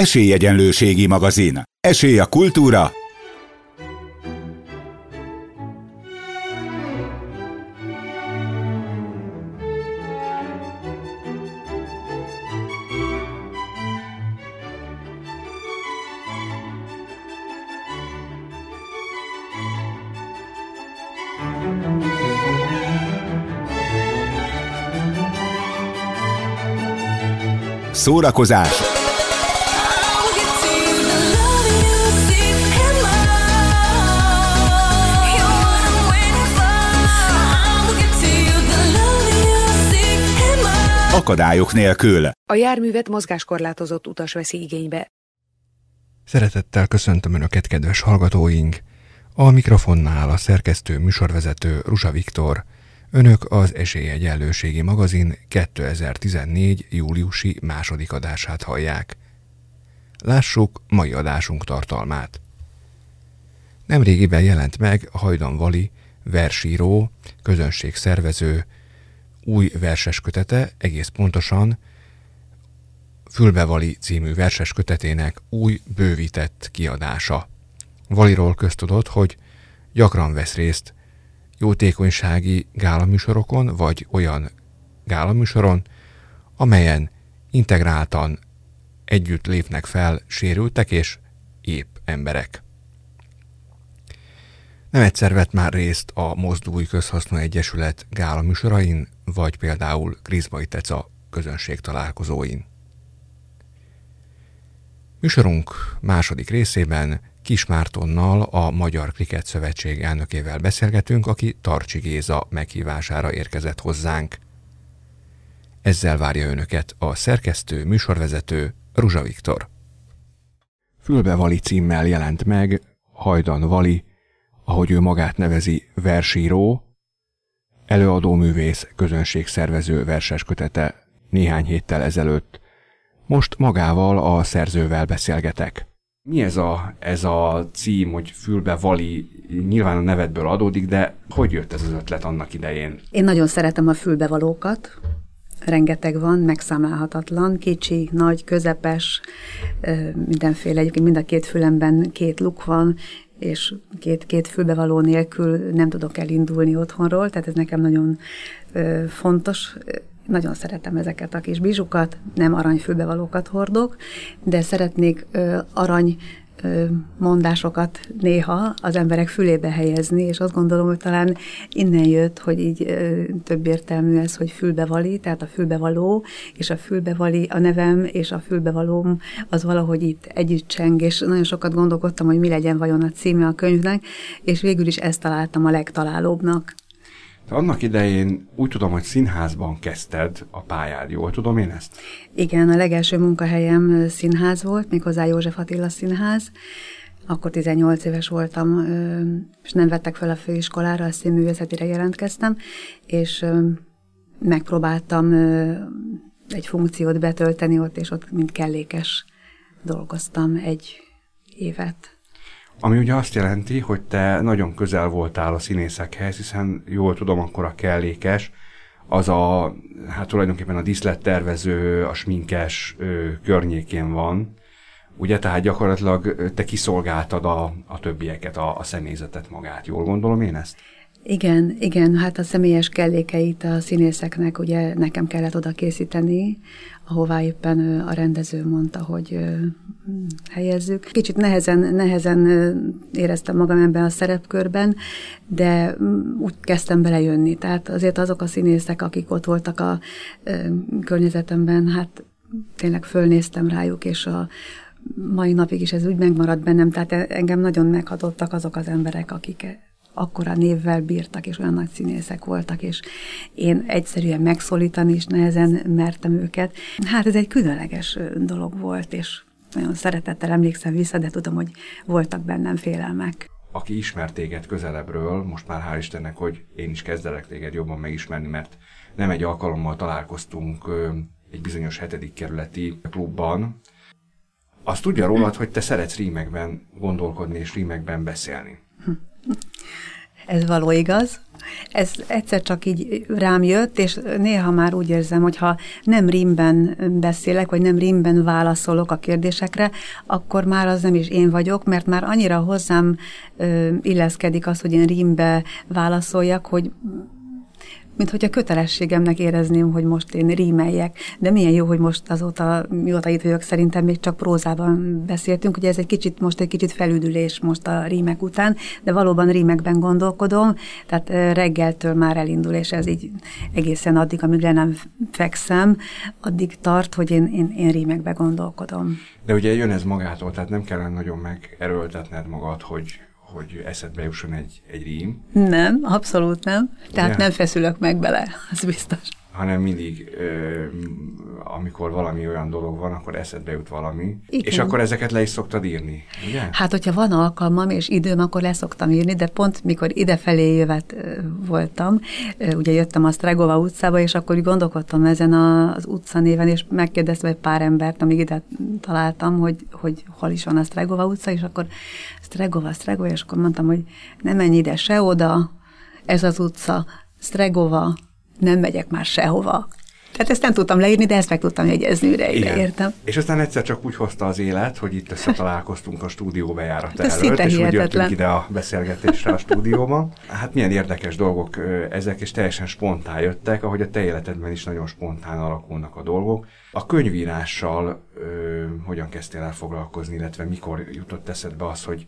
Esélyegyenlőségi magazin. Esély a kultúra. Szórakozás akadályok nélkül. A járművet mozgáskorlátozott utas veszi igénybe. Szeretettel köszöntöm Önöket, kedves hallgatóink! A mikrofonnál a szerkesztő műsorvezető Rusa Viktor. Önök az Esélyegyenlőségi magazin 2014. júliusi második adását hallják. Lássuk mai adásunk tartalmát. Nemrégiben jelent meg Hajdan Vali, versíró, közönségszervező, új verses kötete, egész pontosan Fülbevali című verses kötetének új bővített kiadása. Valiról köztudott, hogy gyakran vesz részt jótékonysági gálaműsorokon, vagy olyan gálaműsoron, amelyen integráltan együtt lépnek fel sérültek és épp emberek. Nem egyszer vett már részt a Mozdulj Közhasznú Egyesület gála műsorain, vagy például Krizbai Teca közönség találkozóin. Műsorunk második részében Kismártonnal, a Magyar Kriket Szövetség elnökével beszélgetünk, aki Tarcsi Géza meghívására érkezett hozzánk. Ezzel várja önöket a szerkesztő, műsorvezető Ruzsa Viktor. Fülbe Vali címmel jelent meg Hajdan Vali ahogy ő magát nevezi, versíró, előadóművész, közönségszervező verses kötete néhány héttel ezelőtt. Most magával a szerzővel beszélgetek. Mi ez a, ez a cím, hogy fülbe vali, nyilván a nevedből adódik, de hogy jött ez az ötlet annak idején? Én nagyon szeretem a fülbevalókat, rengeteg van, megszámlálhatatlan, kicsi, nagy, közepes, mindenféle, egyébként mind a két fülemben két luk van, és két, két fülbevaló nélkül nem tudok elindulni otthonról, tehát ez nekem nagyon ö, fontos. Nagyon szeretem ezeket a kis bizsukat, nem aranyfülbevalókat hordok, de szeretnék ö, arany mondásokat néha az emberek fülébe helyezni, és azt gondolom, hogy talán innen jött, hogy így több értelmű ez, hogy fülbevali, tehát a fülbevaló, és a fülbevali a nevem, és a fülbevalóm az valahogy itt együtt cseng, és nagyon sokat gondolkodtam, hogy mi legyen vajon a címe a könyvnek, és végül is ezt találtam a legtalálóbbnak. Te annak idején úgy tudom, hogy színházban kezdted a pályád, jól tudom én ezt? Igen, a legelső munkahelyem színház volt, méghozzá József Attila Színház. Akkor 18 éves voltam, és nem vettek fel a főiskolára, a színművészetire jelentkeztem, és megpróbáltam egy funkciót betölteni ott, és ott mint kellékes dolgoztam egy évet. Ami ugye azt jelenti, hogy te nagyon közel voltál a színészekhez, hiszen jól tudom, akkor a kellékes, az a, hát tulajdonképpen a díszlettervező, a sminkes ö, környékén van, ugye, tehát gyakorlatilag te kiszolgáltad a, a többieket, a, a személyzetet magát, jól gondolom én ezt? Igen, igen, hát a személyes kellékeit a színészeknek ugye nekem kellett oda készíteni, ahová éppen a rendező mondta, hogy helyezzük. Kicsit nehezen, nehezen éreztem magam ebben a szerepkörben, de úgy kezdtem belejönni. Tehát azért azok a színészek, akik ott voltak a környezetemben, hát tényleg fölnéztem rájuk, és a mai napig is ez úgy megmaradt bennem, tehát engem nagyon meghatottak azok az emberek, akik akkora névvel bírtak, és olyan nagy színészek voltak, és én egyszerűen megszólítani is nehezen mertem őket. Hát ez egy különleges dolog volt, és nagyon szeretettel emlékszem vissza, de tudom, hogy voltak bennem félelmek. Aki ismert téged közelebbről, most már hál' Istennek, hogy én is kezdelek téged jobban megismerni, mert nem egy alkalommal találkoztunk egy bizonyos hetedik kerületi klubban. Azt tudja rólad, hogy te szeretsz rímekben gondolkodni és rímekben beszélni. Ez való igaz. Ez egyszer csak így rám jött, és néha már úgy érzem, hogy ha nem rímben beszélek, vagy nem rímben válaszolok a kérdésekre, akkor már az nem is én vagyok, mert már annyira hozzám illeszkedik az, hogy én rímbe válaszoljak, hogy mint hogy a kötelességemnek érezném, hogy most én rímeljek. De milyen jó, hogy most azóta, mióta itt vagyok, szerintem még csak prózában beszéltünk, ugye ez egy kicsit, most egy kicsit felüdülés most a rímek után, de valóban rímekben gondolkodom, tehát reggeltől már elindul, és ez így egészen addig, amíg le nem fekszem, addig tart, hogy én, én, én rímekbe gondolkodom. De ugye jön ez magától, tehát nem kellene nagyon megerőltetned magad, hogy hogy eszedbe jusson egy, egy rím. Nem, abszolút nem. Tehát Ugye? nem feszülök meg bele, az biztos hanem mindig, ö, amikor valami olyan dolog van, akkor eszedbe jut valami, Igen. és akkor ezeket le is szoktad írni, ugye? Hát, hogyha van alkalmam és időm, akkor le szoktam írni, de pont mikor idefelé jövet voltam, ugye jöttem a Stregova utcába, és akkor gondolkodtam ezen az utcanéven, és megkérdeztem egy pár embert, amíg ide találtam, hogy, hogy hol is van a Stregova utca, és akkor Stregova, Stregova, és akkor mondtam, hogy nem menj ide se oda, ez az utca, Stregova, nem megyek már sehova. Tehát ezt nem tudtam leírni, de ezt meg tudtam jegyezni, mire ide értem. És aztán egyszer csak úgy hozta az élet, hogy itt összetalálkoztunk a stúdió bejárata hát előtt, és úgy jöttünk ide a beszélgetésre a stúdióban. Hát milyen érdekes dolgok ezek, és teljesen spontán jöttek, ahogy a te életedben is nagyon spontán alakulnak a dolgok. A könyvírással ö, hogyan kezdtél el foglalkozni, illetve mikor jutott eszedbe az, hogy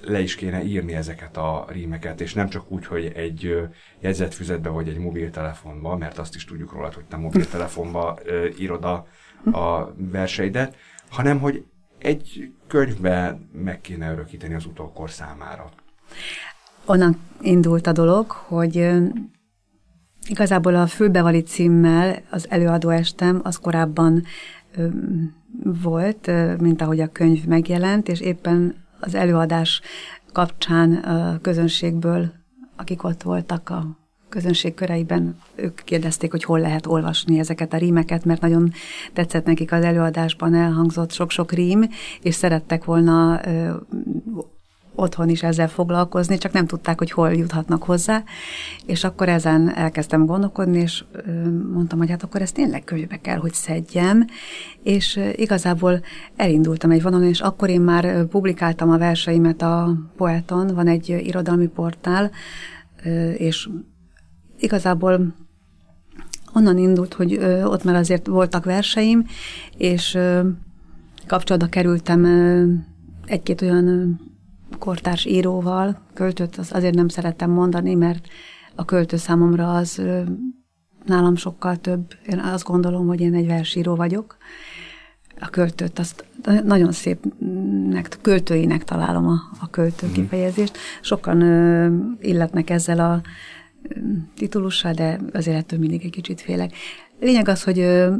le is kéne írni ezeket a rímeket, és nem csak úgy, hogy egy jegyzetfüzetbe vagy egy mobiltelefonba, mert azt is tudjuk róla, hogy te mobiltelefonba írod a, a verseidet, hanem hogy egy könyvbe meg kéne örökíteni az utókor számára. Onnan indult a dolog, hogy igazából a fülbevali címmel az előadóestem az korábban volt, mint ahogy a könyv megjelent, és éppen az előadás kapcsán a közönségből, akik ott voltak a közönség köreiben, ők kérdezték, hogy hol lehet olvasni ezeket a rímeket, mert nagyon tetszett nekik az előadásban elhangzott sok-sok rím, és szerettek volna otthon is ezzel foglalkozni, csak nem tudták, hogy hol juthatnak hozzá, és akkor ezen elkezdtem gondolkodni, és mondtam, hogy hát akkor ezt tényleg könyvbe kell, hogy szedjem, és igazából elindultam egy vonalon, és akkor én már publikáltam a verseimet a Poeton, van egy irodalmi portál, és igazából onnan indult, hogy ott már azért voltak verseim, és kapcsolatba kerültem egy-két olyan kortárs íróval, költőt az azért nem szerettem mondani, mert a költő számomra az nálam sokkal több. Én azt gondolom, hogy én egy versíró vagyok. A költőt azt nagyon szépnek, költőinek találom a, a költő mm. kifejezést. Sokan ö, illetnek ezzel a titulussal, de azért ettől mindig egy kicsit félek. Lényeg az, hogy ö,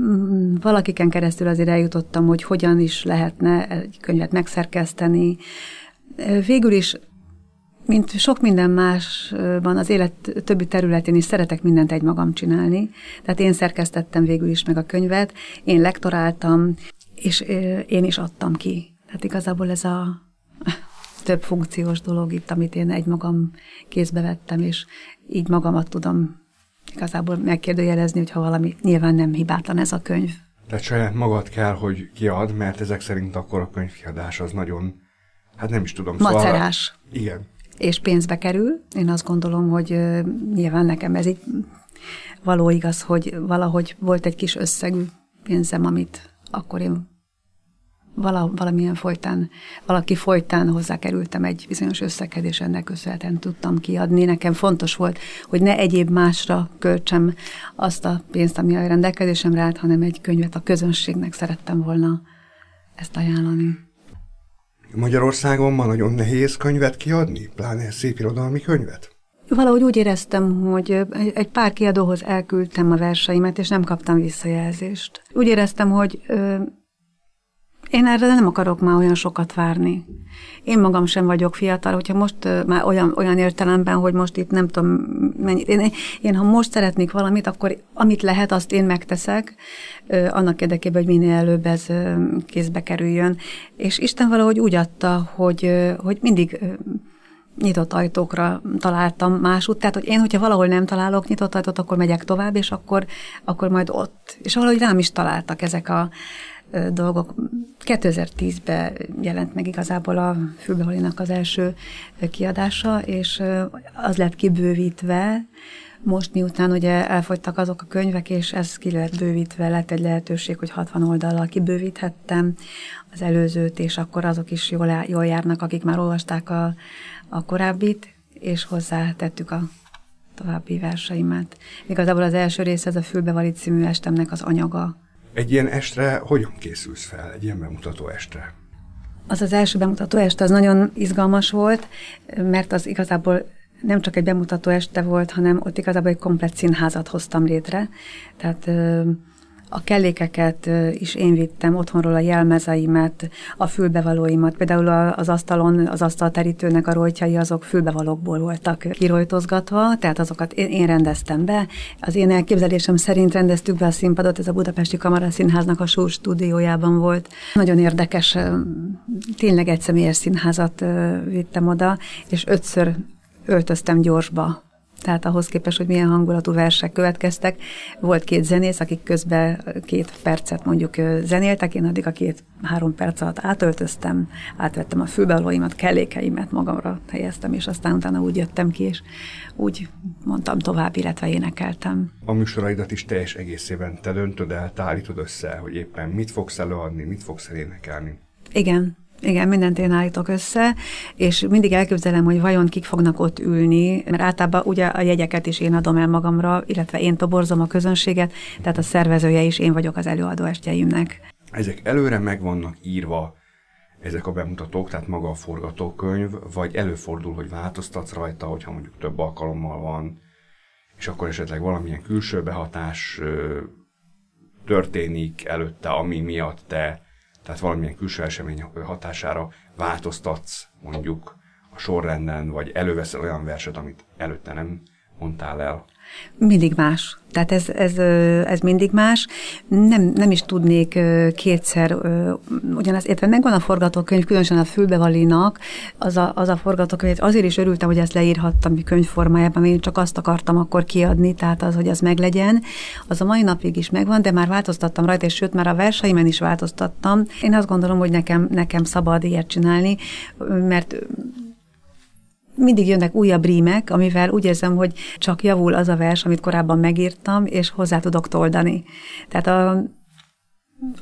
valakiken keresztül azért eljutottam, hogy hogyan is lehetne egy könyvet megszerkeszteni, Végül is, mint sok minden másban az élet többi területén is szeretek mindent egymagam csinálni. Tehát én szerkesztettem végül is meg a könyvet, én lektoráltam, és én is adtam ki. Tehát igazából ez a több funkciós dolog itt, amit én egymagam kézbe vettem, és így magamat tudom igazából megkérdőjelezni, hogyha valami nyilván nem hibátlan ez a könyv. Tehát saját magad kell, hogy kiad, mert ezek szerint akkor a könyvkiadás az nagyon hát nem is tudom. Macerás. Szóval, igen. És pénzbe kerül. Én azt gondolom, hogy nyilván nekem ez így való igaz, hogy valahogy volt egy kis összegű pénzem, amit akkor én vala, valamilyen folytán, valaki folytán hozzákerültem egy bizonyos összeghez, és ennek köszönhetően tudtam kiadni. Nekem fontos volt, hogy ne egyéb másra költsem azt a pénzt, ami a rendelkezésemre állt, hanem egy könyvet a közönségnek szerettem volna ezt ajánlani. Magyarországon ma nagyon nehéz könyvet kiadni, pláne szép irodalmi könyvet? Valahogy úgy éreztem, hogy egy pár kiadóhoz elküldtem a verseimet, és nem kaptam visszajelzést. Úgy éreztem, hogy én erre nem akarok már olyan sokat várni. Én magam sem vagyok fiatal, hogyha most már olyan, olyan értelemben, hogy most itt nem tudom mennyit. Én, én ha most szeretnék valamit, akkor amit lehet, azt én megteszek, annak érdekében, hogy minél előbb ez kézbe kerüljön. És Isten valahogy úgy adta, hogy, hogy mindig nyitott ajtókra találtam másút, tehát hogy én, hogyha valahol nem találok nyitott ajtót, akkor megyek tovább, és akkor, akkor majd ott. És valahogy rám is találtak ezek a dolgok. 2010-ben jelent meg igazából a Fülbeholinak az első kiadása, és az lett kibővítve, most miután ugye elfogytak azok a könyvek, és ez ki lett bővítve, lett egy lehetőség, hogy 60 oldallal kibővíthettem az előzőt, és akkor azok is jól, jól járnak, akik már olvasták a, a korábbit, és hozzátettük a további verseimet. Igazából az első rész ez a Fülbevalit című estemnek az anyaga. Egy ilyen estre hogyan készülsz fel, egy ilyen bemutató estre? Az az első bemutató este az nagyon izgalmas volt, mert az igazából nem csak egy bemutató este volt, hanem ott igazából egy komplet színházat hoztam létre. Tehát a kellékeket is én vittem, otthonról a jelmezeimet, a fülbevalóimat. Például az asztalon, az asztalterítőnek a rojtjai azok fülbevalókból voltak kirojtozgatva, tehát azokat én, rendeztem be. Az én elképzelésem szerint rendeztük be a színpadot, ez a Budapesti Kamaraszínháznak a Súr stúdiójában volt. Nagyon érdekes, tényleg egy személyes színházat vittem oda, és ötször öltöztem gyorsba tehát ahhoz képest, hogy milyen hangulatú versek következtek. Volt két zenész, akik közben két percet mondjuk zenéltek, én addig a két-három perc alatt átöltöztem, átvettem a fülbevalóimat, kellékeimet magamra helyeztem, és aztán utána úgy jöttem ki, és úgy mondtam tovább, illetve énekeltem. A műsoraidat is teljes egészében te döntöd el, te állítod össze, hogy éppen mit fogsz előadni, mit fogsz elénekelni. Igen, igen, mindent én állítok össze, és mindig elképzelem, hogy vajon kik fognak ott ülni, mert általában ugye a jegyeket is én adom el magamra, illetve én toborzom a közönséget, tehát a szervezője is én vagyok az előadó estjeimnek. Ezek előre meg vannak írva, ezek a bemutatók, tehát maga a forgatókönyv, vagy előfordul, hogy változtatsz rajta, hogyha mondjuk több alkalommal van, és akkor esetleg valamilyen külső behatás történik előtte, ami miatt te tehát valamilyen külső esemény hatására változtatsz mondjuk a sorrenden, vagy előveszel olyan verset, amit előtte nem mondtál el. Mindig más. Tehát ez, ez, ez mindig más. Nem, nem is tudnék kétszer ugyanaz, értve megvan a forgatókönyv, különösen a Fülbevalinak, az a, az a forgatókönyv, azért is örültem, hogy ezt leírhattam könyvformájában, én csak azt akartam akkor kiadni, tehát az, hogy az meglegyen. Az a mai napig is megvan, de már változtattam rajta, és sőt, már a verseimen is változtattam. Én azt gondolom, hogy nekem, nekem szabad ilyet csinálni, mert mindig jönnek újabb rímek, amivel úgy érzem, hogy csak javul az a vers, amit korábban megírtam, és hozzá tudok toldani. Tehát a,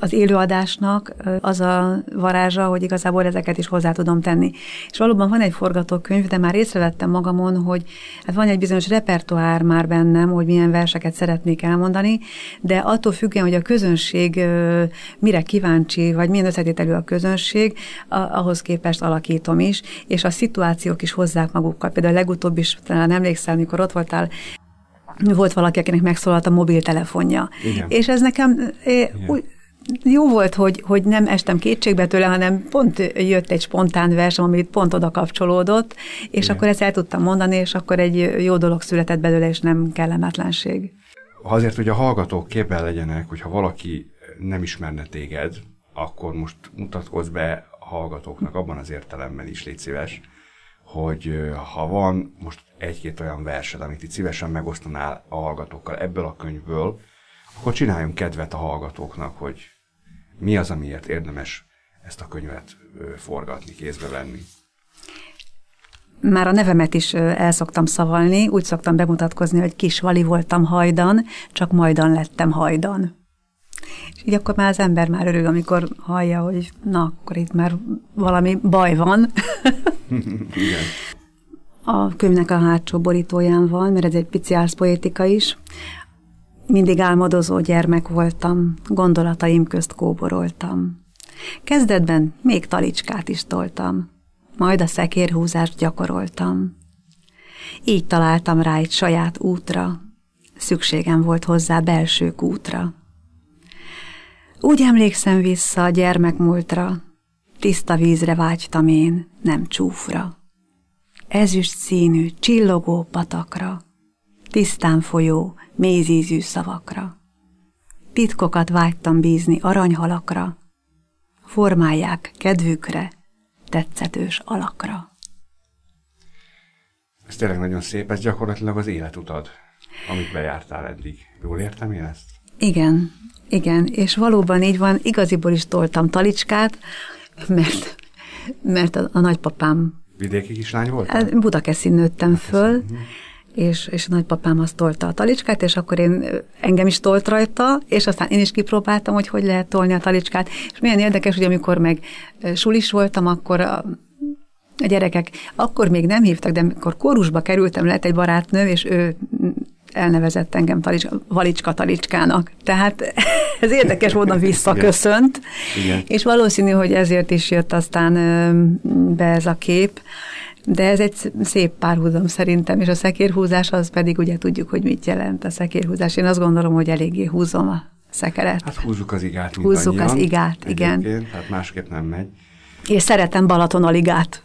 az élőadásnak az a varázsa, hogy igazából ezeket is hozzá tudom tenni. És valóban van egy forgatókönyv, de már észrevettem magamon, hogy hát van egy bizonyos repertoár már bennem, hogy milyen verseket szeretnék elmondani, de attól függően, hogy a közönség mire kíváncsi, vagy milyen összetételű a közönség, ahhoz képest alakítom is, és a szituációk is hozzák magukkal. Például a legutóbb is, talán emlékszel, amikor ott voltál, volt valaki, akinek megszólalt a mobiltelefonja. Igen. És ez nekem é, úgy, jó volt, hogy, hogy nem estem kétségbe tőle, hanem pont jött egy spontán versem, amit pont oda kapcsolódott, és Igen. akkor ezt el tudtam mondani, és akkor egy jó dolog született belőle, és nem kellemetlenség. Azért, hogy a hallgatók képben legyenek, hogyha valaki nem ismerne téged, akkor most mutatkozz be a hallgatóknak abban az értelemben is, légy szíves, hogy ha van most egy-két olyan versed, amit itt szívesen megosztanál a hallgatókkal ebből a könyvből, akkor csináljunk kedvet a hallgatóknak, hogy mi az, amiért érdemes ezt a könyvet forgatni, kézbe venni? Már a nevemet is el szoktam szavalni, úgy szoktam bemutatkozni, hogy kis vali voltam hajdan, csak majdan lettem hajdan. És így akkor már az ember már örül, amikor hallja, hogy na, akkor itt már valami baj van. Igen. A könyvnek a hátsó borítóján van, mert ez egy pici poétika is. Mindig álmodozó gyermek voltam, gondolataim közt kóboroltam. Kezdetben még talicskát is toltam, majd a szekérhúzást gyakoroltam. Így találtam rá egy saját útra, szükségem volt hozzá belső kútra. Úgy emlékszem vissza a gyermekmúltra, tiszta vízre vágytam én, nem csúfra. Ezüst színű, csillogó patakra, tisztán folyó, mézízű szavakra. Titkokat vágytam bízni aranyhalakra, formálják kedvükre, tetszetős alakra. Ez tényleg nagyon szép, ez gyakorlatilag az életutad, amit bejártál eddig. Jól értem én ezt? Igen, igen, és valóban így van, igaziból is toltam talicskát, mert, mert a, a nagypapám... Vidéki kislány volt? Hát Budakeszin nőttem föl, uh-huh és, és a nagypapám azt tolta a talicskát, és akkor én engem is tolt rajta, és aztán én is kipróbáltam, hogy hogy lehet tolni a talicskát. És milyen érdekes, hogy amikor meg sulis voltam, akkor a, a gyerekek akkor még nem hívtak, de amikor kórusba kerültem, lett egy barátnő, és ő elnevezett engem talicska, Valicska Talicskának. Tehát ez érdekes módon visszaköszönt, Igen. és valószínű, hogy ezért is jött aztán be ez a kép, de ez egy szép párhuzam szerintem, és a szekérhúzás az pedig ugye tudjuk, hogy mit jelent a szekérhúzás. Én azt gondolom, hogy eléggé húzom a szekeret. Hát húzzuk az igát Húzzuk az igát, igen. Tehát másképp nem megy. És szeretem Balaton aligát.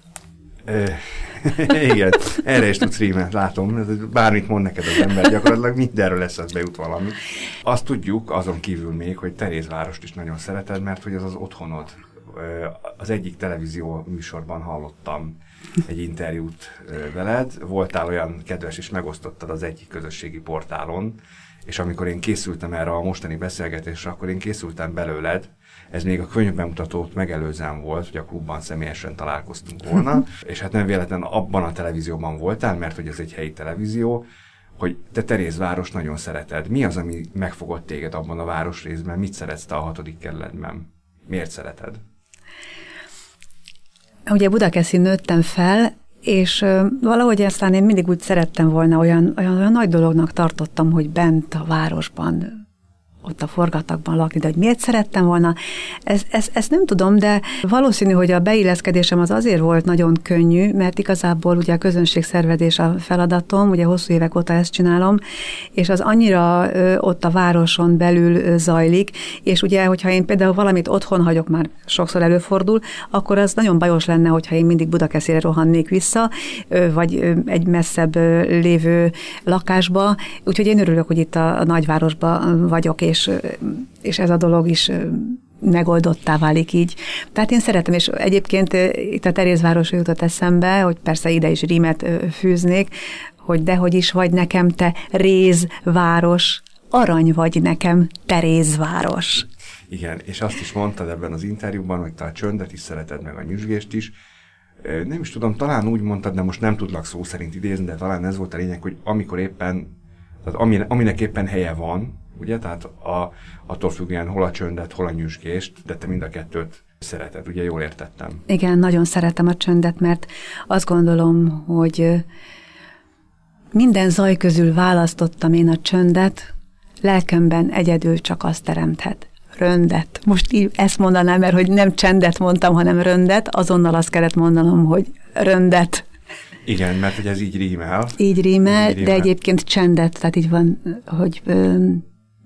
igen, erre is tudsz rímet, látom. Bármit mond neked az ember, gyakorlatilag mindenről lesz az bejut valami. Azt tudjuk, azon kívül még, hogy Terézvárost is nagyon szereted, mert hogy az az otthonod. Az egyik televízió műsorban hallottam egy interjút veled. Voltál olyan kedves, és megosztottad az egyik közösségi portálon, és amikor én készültem erre a mostani beszélgetésre, akkor én készültem belőled, ez még a könyvbemutatót megelőzően volt, hogy a klubban személyesen találkoztunk volna, és hát nem véletlen abban a televízióban voltál, mert hogy ez egy helyi televízió, hogy te Terézváros nagyon szereted. Mi az, ami megfogott téged abban a városrészben? Mit szeretsz te a hatodik kerületben? Miért szereted? Ugye Budakeszin nőttem fel, és valahogy aztán én mindig úgy szerettem volna, olyan, olyan, olyan nagy dolognak tartottam, hogy bent a városban ott a forgatakban lakni, de hogy miért szerettem volna, ez, ez, ezt nem tudom, de valószínű, hogy a beilleszkedésem az azért volt nagyon könnyű, mert igazából ugye a közönségszervedés a feladatom, ugye hosszú évek óta ezt csinálom, és az annyira ö, ott a városon belül ö, zajlik, és ugye, hogyha én például valamit otthon hagyok, már sokszor előfordul, akkor az nagyon bajos lenne, hogyha én mindig Budakeszére rohannék vissza, ö, vagy egy messzebb lévő lakásba, úgyhogy én örülök, hogy itt a, a nagyvárosban vagyok, és, és ez a dolog is megoldottá válik így. Tehát én szeretem, és egyébként itt a Terézváros jutott eszembe, hogy persze ide is rímet fűznék, hogy dehogy is vagy nekem te rézváros, arany vagy nekem Terézváros. Igen, és azt is mondtad ebben az interjúban, hogy te a csöndet is szereted, meg a nyüzsgést is. Nem is tudom, talán úgy mondtad, de most nem tudlak szó szerint idézni, de talán ez volt a lényeg, hogy amikor éppen, tehát aminek éppen helye van, ugye? Tehát a, attól függően hol a csöndet, hol a nyüzsgést, de te mind a kettőt szereted, ugye jól értettem? Igen, nagyon szeretem a csöndet, mert azt gondolom, hogy minden zaj közül választottam én a csöndet, lelkemben egyedül csak azt teremthet. Röndet. Most így ezt mondanám, mert hogy nem csendet mondtam, hanem röndet, azonnal azt kellett mondanom, hogy röndet. Igen, mert hogy ez így rímel. Így rímel, így rímel. de egyébként csendet, tehát így van, hogy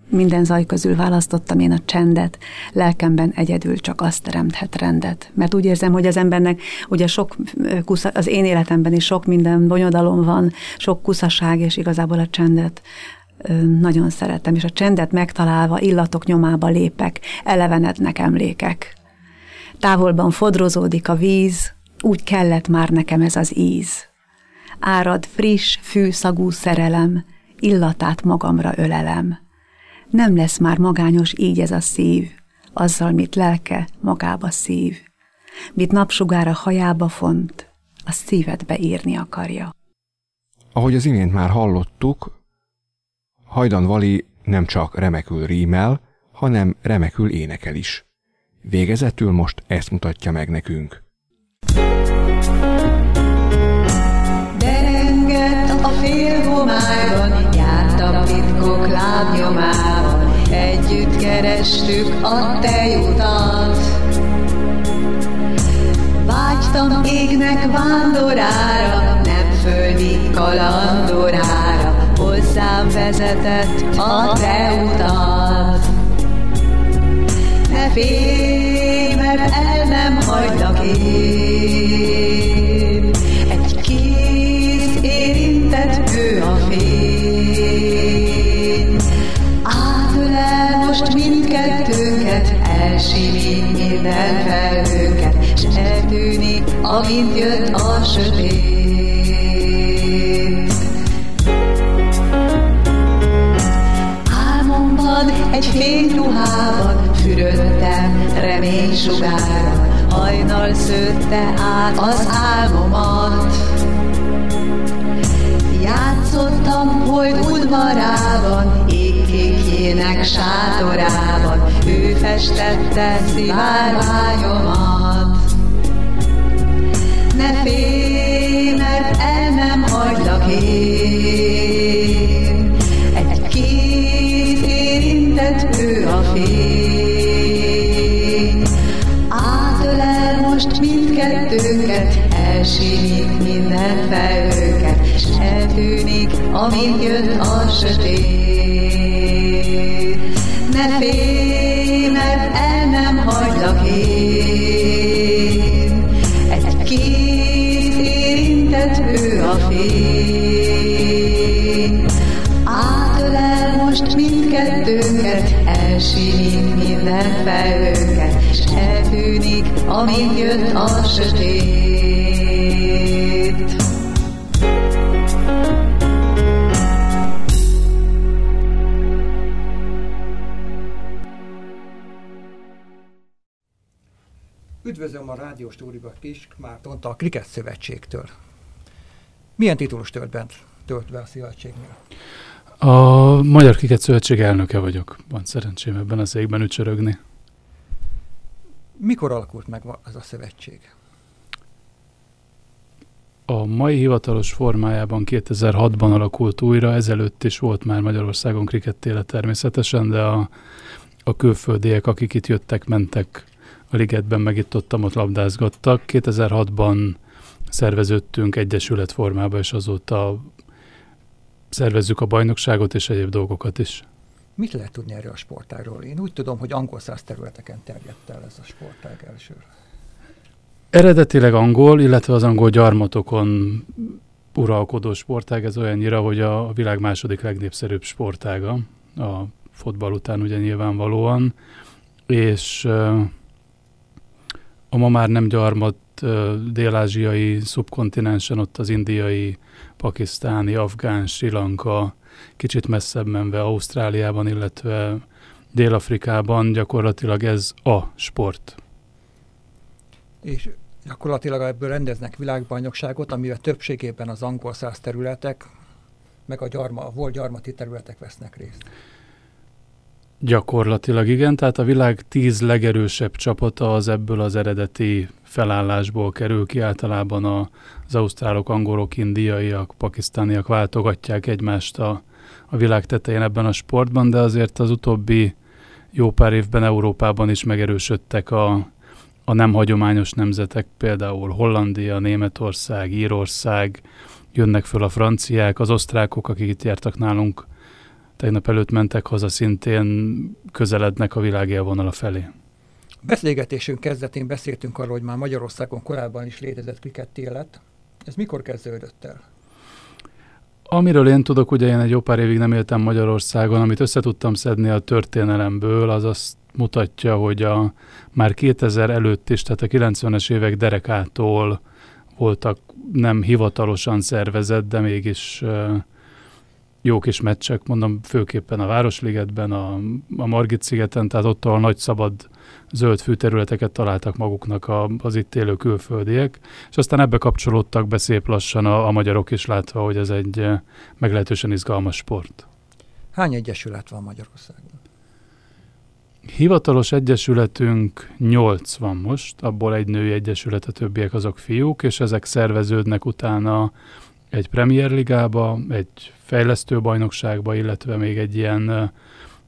minden zaj közül választottam én a csendet, lelkemben egyedül csak azt teremthet rendet. Mert úgy érzem, hogy az embernek ugye sok, kusza, az én életemben is sok minden bonyodalom van, sok kuszaság, és igazából a csendet nagyon szeretem, és a csendet megtalálva illatok nyomába lépek, elevenednek emlékek. Távolban fodrozódik a víz, úgy kellett már nekem ez az íz. Árad friss, fűszagú szerelem, illatát magamra ölelem nem lesz már magányos így ez a szív, azzal, mit lelke magába szív, mit napsugára hajába font, a szívedbe írni akarja. Ahogy az imént már hallottuk, Hajdan Vali nem csak remekül rímel, hanem remekül énekel is. Végezetül most ezt mutatja meg nekünk. Derengett a félhomályban, jártam titkok lábnyomában, együtt kerestük a tejutat. Vágytam égnek vándorára, nem földi kalandorára, hozzám vezetett a te utat. Ne félj, mert el nem hagylak én, most mindkettőnket, elsimítjében fel őket, s eltűnik, amint jött a sötét. Álmomban egy fény ruhában fürödtem remény sugára, hajnal szőtte át az álmomat. Játszottam, hogy udvarában égkékjének sátorában, ő festette szivárványomat. Amint jött a sötét. Üdvözlöm a Rádió Stúdióban Kis Mártont a Kriket Szövetségtől. Milyen titulus tölt, bent, tölt be a szövetségnél? A Magyar Kriket Szövetség elnöke vagyok. Van szerencsém ebben az égben ücsörögni. Mikor alakult meg ez a szövetség? A mai hivatalos formájában 2006-ban alakult újra, ezelőtt is volt már Magyarországon krikettéle természetesen, de a, a külföldiek, akik itt jöttek, mentek a ligetben, meg itt ott, ott labdázgattak. 2006-ban szerveződtünk egyesület formába, és azóta szervezzük a bajnokságot és egyéb dolgokat is. Mit lehet tudni erről a sportágról? Én úgy tudom, hogy angol száz területeken terjedt el ez a sportág elsőre. Eredetileg angol, illetve az angol gyarmatokon uralkodó sportág, ez olyannyira, hogy a világ második legnépszerűbb sportága, a fotball után ugye nyilvánvalóan, és a ma már nem gyarmat dél-ázsiai szubkontinensen, ott az indiai, pakisztáni, afgán, Sri Lanka, kicsit messzebb menve Ausztráliában, illetve Dél-Afrikában gyakorlatilag ez a sport. És gyakorlatilag ebből rendeznek világbajnokságot, amivel többségében az angol száz területek, meg a, gyarma, a volt gyarmati területek vesznek részt. Gyakorlatilag igen, tehát a világ tíz legerősebb csapata az ebből az eredeti felállásból kerül ki. Általában a, az ausztrálok, angolok, indiaiak, pakisztániak váltogatják egymást a, a világ tetején ebben a sportban, de azért az utóbbi jó pár évben Európában is megerősödtek a, a nem hagyományos nemzetek, például Hollandia, Németország, Írország, jönnek föl a franciák, az osztrákok, akik itt jártak nálunk, tegnap előtt mentek haza, szintén közelednek a világ élvonala felé. Beszélgetésünk kezdetén beszéltünk arról, hogy már Magyarországon korábban is létezett kriket élet. Ez mikor kezdődött el? Amiről én tudok, ugye én egy jó pár évig nem éltem Magyarországon, amit össze tudtam szedni a történelemből, az azt mutatja, hogy a már 2000 előtt is, tehát a 90-es évek derekától voltak nem hivatalosan szervezett, de mégis jó kis meccsek, mondom, főképpen a Városligetben, a, a Margit-szigeten, tehát ott, ahol nagy szabad zöld fűterületeket találtak maguknak a, az itt élő külföldiek, és aztán ebbe kapcsolódtak be szép lassan a, a magyarok is, látva, hogy ez egy meglehetősen izgalmas sport. Hány egyesület van Magyarországon? Hivatalos egyesületünk 8 van most, abból egy női egyesület, a többiek azok fiúk, és ezek szerveződnek utána egy Premier Ligába, egy fejlesztő bajnokságba, illetve még egy ilyen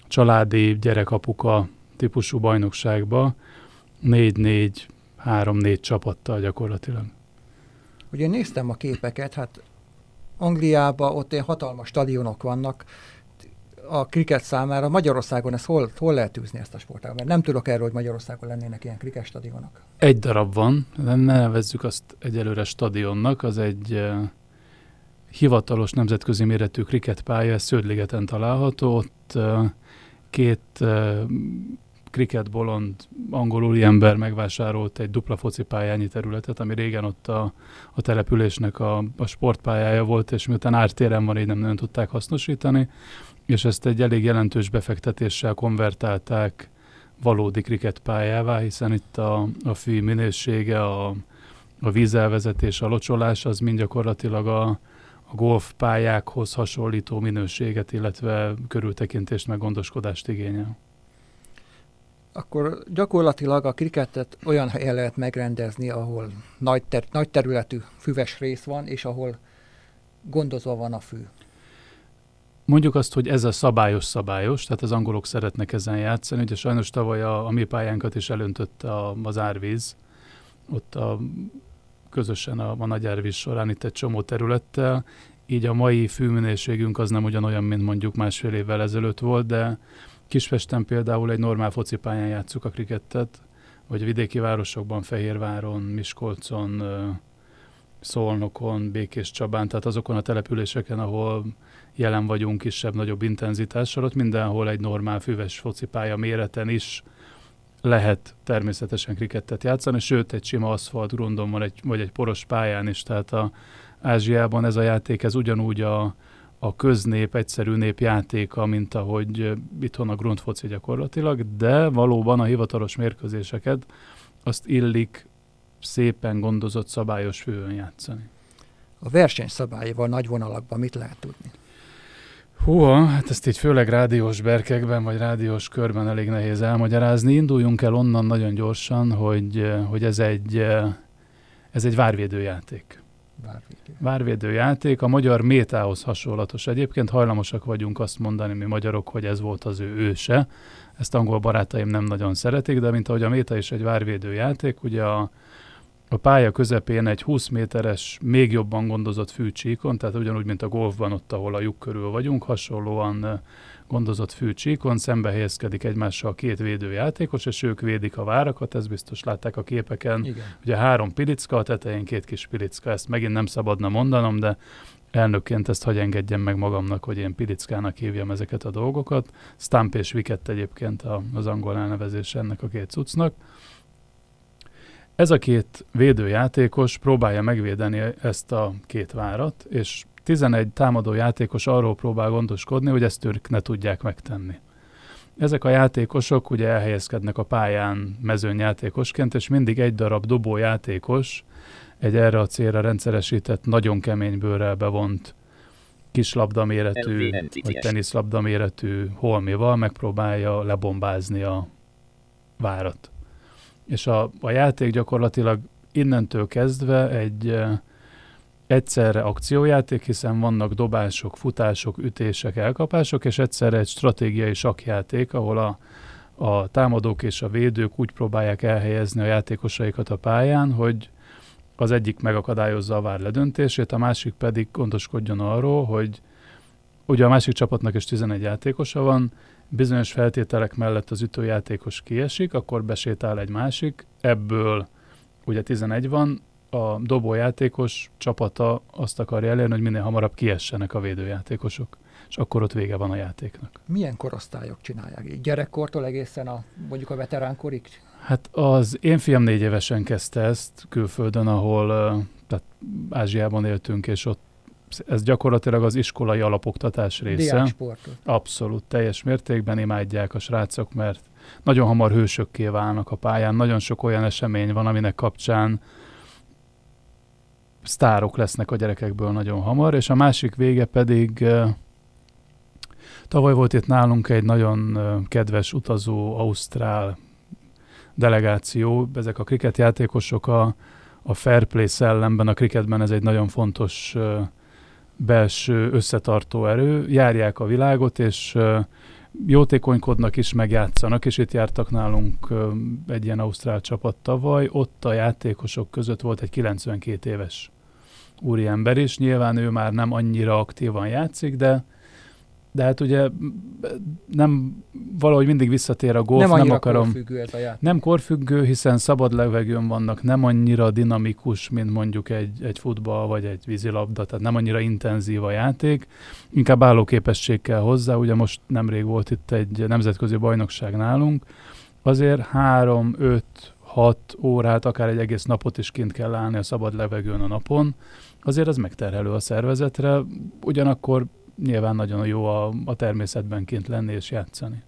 családi gyerekapuka típusú bajnokságba, négy-négy, három-négy csapattal gyakorlatilag. Ugye néztem a képeket, hát Angliában ott ilyen hatalmas stadionok vannak, a kriket számára Magyarországon ezt hol, hol lehet űzni ezt a sportágat? Mert nem tudok erről, hogy Magyarországon lennének ilyen kriket stadionok. Egy darab van, nem nevezzük azt egyelőre stadionnak, az egy hivatalos nemzetközi méretű kriketpálya, Sződligeten található, ott két kriketbolond angol ember megvásárolt egy dupla focipályányi területet, ami régen ott a, a településnek a, a sportpályája volt, és miután ártéren van, így nem nagyon tudták hasznosítani, és ezt egy elég jelentős befektetéssel konvertálták valódi kriketpályává, hiszen itt a, a fű minősége, a, a vízelvezetés, a locsolás, az mind gyakorlatilag a, a golfpályákhoz hasonlító minőséget, illetve körültekintést meg gondoskodást igényel. Akkor gyakorlatilag a kriketet olyan helyen lehet megrendezni, ahol nagy, ter- nagy területű füves rész van, és ahol gondozva van a fű. Mondjuk azt, hogy ez a szabályos-szabályos, tehát az angolok szeretnek ezen játszani. Ugye sajnos tavaly a, a mi pályánkat is elöntötte a, az árvíz. Ott a, közösen a, a nagy során itt egy csomó területtel. Így a mai fűminőségünk az nem ugyanolyan, mint mondjuk másfél évvel ezelőtt volt, de Kispesten például egy normál focipályán játszuk a krikettet, vagy vidéki városokban, Fehérváron, Miskolcon, Szolnokon, Békés Csabán, tehát azokon a településeken, ahol jelen vagyunk kisebb-nagyobb intenzitással, ott mindenhol egy normál füves focipálya méreten is lehet természetesen krikettet játszani, sőt egy sima aszfalt grundon van, egy, vagy egy poros pályán is, tehát a Ázsiában ez a játék, ez ugyanúgy a, a köznép, egyszerű nép játéka, mint ahogy itthon a grundfoci gyakorlatilag, de valóban a hivatalos mérkőzéseket azt illik szépen gondozott, szabályos főön játszani. A verseny szabályával nagy vonalakban mit lehet tudni? Húha, hát ezt így főleg rádiós berkekben, vagy rádiós körben elég nehéz elmagyarázni. Induljunk el onnan nagyon gyorsan, hogy, hogy ez egy, ez egy várvédőjáték. Várvédő. Várvédőjáték, a magyar métához hasonlatos. Egyébként hajlamosak vagyunk azt mondani, mi magyarok, hogy ez volt az ő őse. Ezt angol barátaim nem nagyon szeretik, de mint ahogy a méta is egy várvédőjáték, ugye a, a pálya közepén egy 20 méteres, még jobban gondozott fűcsíkon, tehát ugyanúgy, mint a golfban, ott, ahol a lyuk körül vagyunk, hasonlóan gondozott fűcsíkon, szembe helyezkedik egymással két védőjátékos, és ők védik a várakat, ezt biztos látták a képeken. Igen. Ugye három pilicka, a tetején két kis pilicka, ezt megint nem szabadna mondanom, de elnökként ezt hagy engedjem meg magamnak, hogy én pilickának hívjam ezeket a dolgokat. Stamp és wicket egyébként az angol elnevezés ennek a két cuccnak. Ez a két védőjátékos próbálja megvédeni ezt a két várat, és 11 támadó játékos arról próbál gondoskodni, hogy ezt ők ne tudják megtenni. Ezek a játékosok ugye elhelyezkednek a pályán mezőnyjátékosként, és mindig egy darab dobójátékos egy erre a célra rendszeresített, nagyon kemény bőrrel bevont kis labdaméretű, vagy teniszlabdaméretű holmival megpróbálja lebombázni a várat és a, a játék gyakorlatilag innentől kezdve egy egyszerre akciójáték, hiszen vannak dobások, futások, ütések, elkapások, és egyszerre egy stratégiai sakjáték, ahol a, a támadók és a védők úgy próbálják elhelyezni a játékosaikat a pályán, hogy az egyik megakadályozza a vár ledöntését, a másik pedig gondoskodjon arról, hogy ugye a másik csapatnak is 11 játékosa van, bizonyos feltételek mellett az ütőjátékos kiesik, akkor besétál egy másik, ebből ugye 11 van, a dobójátékos csapata azt akarja elérni, hogy minél hamarabb kiessenek a védőjátékosok, és akkor ott vége van a játéknak. Milyen korosztályok csinálják? Gyerekkortól egészen a, mondjuk a veteránkorig? Hát az én fiam négy évesen kezdte ezt külföldön, ahol tehát Ázsiában éltünk, és ott ez gyakorlatilag az iskolai alapoktatás része. Abszolút, teljes mértékben imádják a srácok, mert nagyon hamar hősökké válnak a pályán. Nagyon sok olyan esemény van, aminek kapcsán sztárok lesznek a gyerekekből nagyon hamar, és a másik vége pedig tavaly volt itt nálunk egy nagyon kedves utazó ausztrál delegáció, ezek a kriketjátékosok a, a fair play szellemben, a kriketben ez egy nagyon fontos belső összetartó erő, járják a világot, és jótékonykodnak is, megjátszanak, és itt jártak nálunk egy ilyen ausztrál csapat tavaly, ott a játékosok között volt egy 92 éves úriember is, nyilván ő már nem annyira aktívan játszik, de de hát ugye nem valahogy mindig visszatér a golf, nem, nem akarom. korfüggő ez a játék. Nem korfüggő, hiszen szabad levegőn vannak, nem annyira dinamikus, mint mondjuk egy, egy futball vagy egy vízilabda, tehát nem annyira intenzív a játék, inkább állóképesség kell hozzá, ugye most nemrég volt itt egy nemzetközi bajnokság nálunk, azért három, öt, hat órát, akár egy egész napot is kint kell állni a szabad levegőn a napon, azért az megterhelő a szervezetre, ugyanakkor nyilván nagyon jó a, a természetben kint lenni és játszani.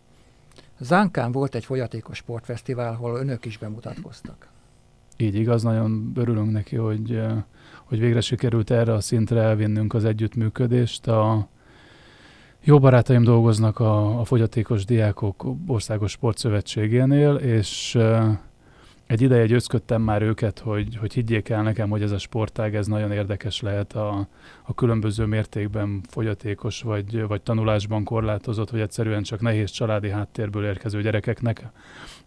Zánkán volt egy folyatékos sportfesztivál, ahol önök is bemutatkoztak. Így igaz, nagyon örülünk neki, hogy, hogy végre sikerült erre a szintre elvinnünk az együttműködést. A jó barátaim dolgoznak a, a fogyatékos diákok országos sportszövetségénél, és egy ideje győzködtem már őket, hogy, hogy higgyék el nekem, hogy ez a sportág ez nagyon érdekes lehet a, a különböző mértékben fogyatékos, vagy, vagy tanulásban korlátozott, vagy egyszerűen csak nehéz családi háttérből érkező gyerekeknek.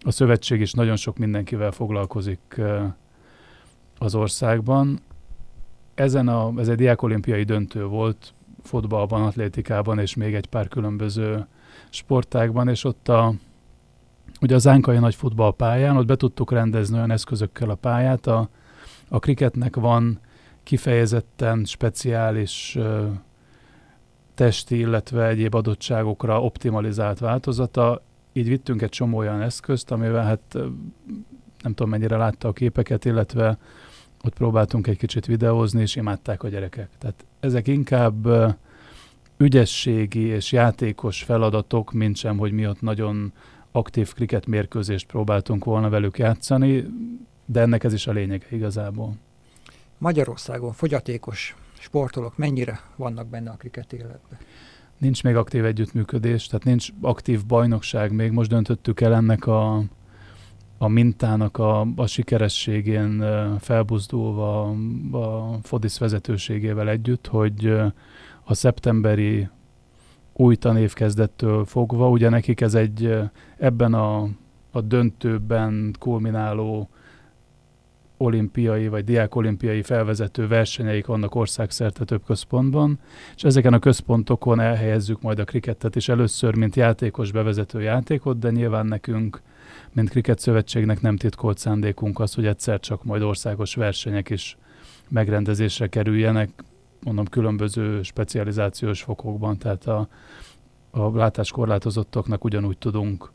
A szövetség is nagyon sok mindenkivel foglalkozik az országban. Ezen a, ez egy diákolimpiai döntő volt, fotballban, atlétikában és még egy pár különböző sportágban, és ott a, ugye a Zánkai nagy futballpályán, ott be tudtuk rendezni olyan eszközökkel a pályát, a, a kriketnek van kifejezetten speciális ö, testi, illetve egyéb adottságokra optimalizált változata. Így vittünk egy csomó olyan eszközt, amivel hát nem tudom mennyire látta a képeket, illetve ott próbáltunk egy kicsit videózni, és imádták a gyerekek. Tehát ezek inkább ügyességi és játékos feladatok, mint sem, hogy mi ott nagyon aktív kriket mérkőzést próbáltunk volna velük játszani, de ennek ez is a lényege igazából. Magyarországon fogyatékos sportolók mennyire vannak benne a kriket életben? Nincs még aktív együttműködés, tehát nincs aktív bajnokság még. Most döntöttük el ennek a, a mintának a, a sikerességén felbuzdulva a Fodis vezetőségével együtt, hogy a szeptemberi új tanévkezdettől fogva, ugye nekik ez egy ebben a, a döntőben kulmináló olimpiai vagy diákolimpiai felvezető versenyeik vannak országszerte több központban, és ezeken a központokon elhelyezzük majd a krikettet is. Először, mint játékos bevezető játékot, de nyilván nekünk, mint Kriket Szövetségnek nem titkolt szándékunk az, hogy egyszer csak majd országos versenyek is megrendezésre kerüljenek, mondom, különböző specializációs fokokban, tehát a, a látáskorlátozottaknak ugyanúgy tudunk,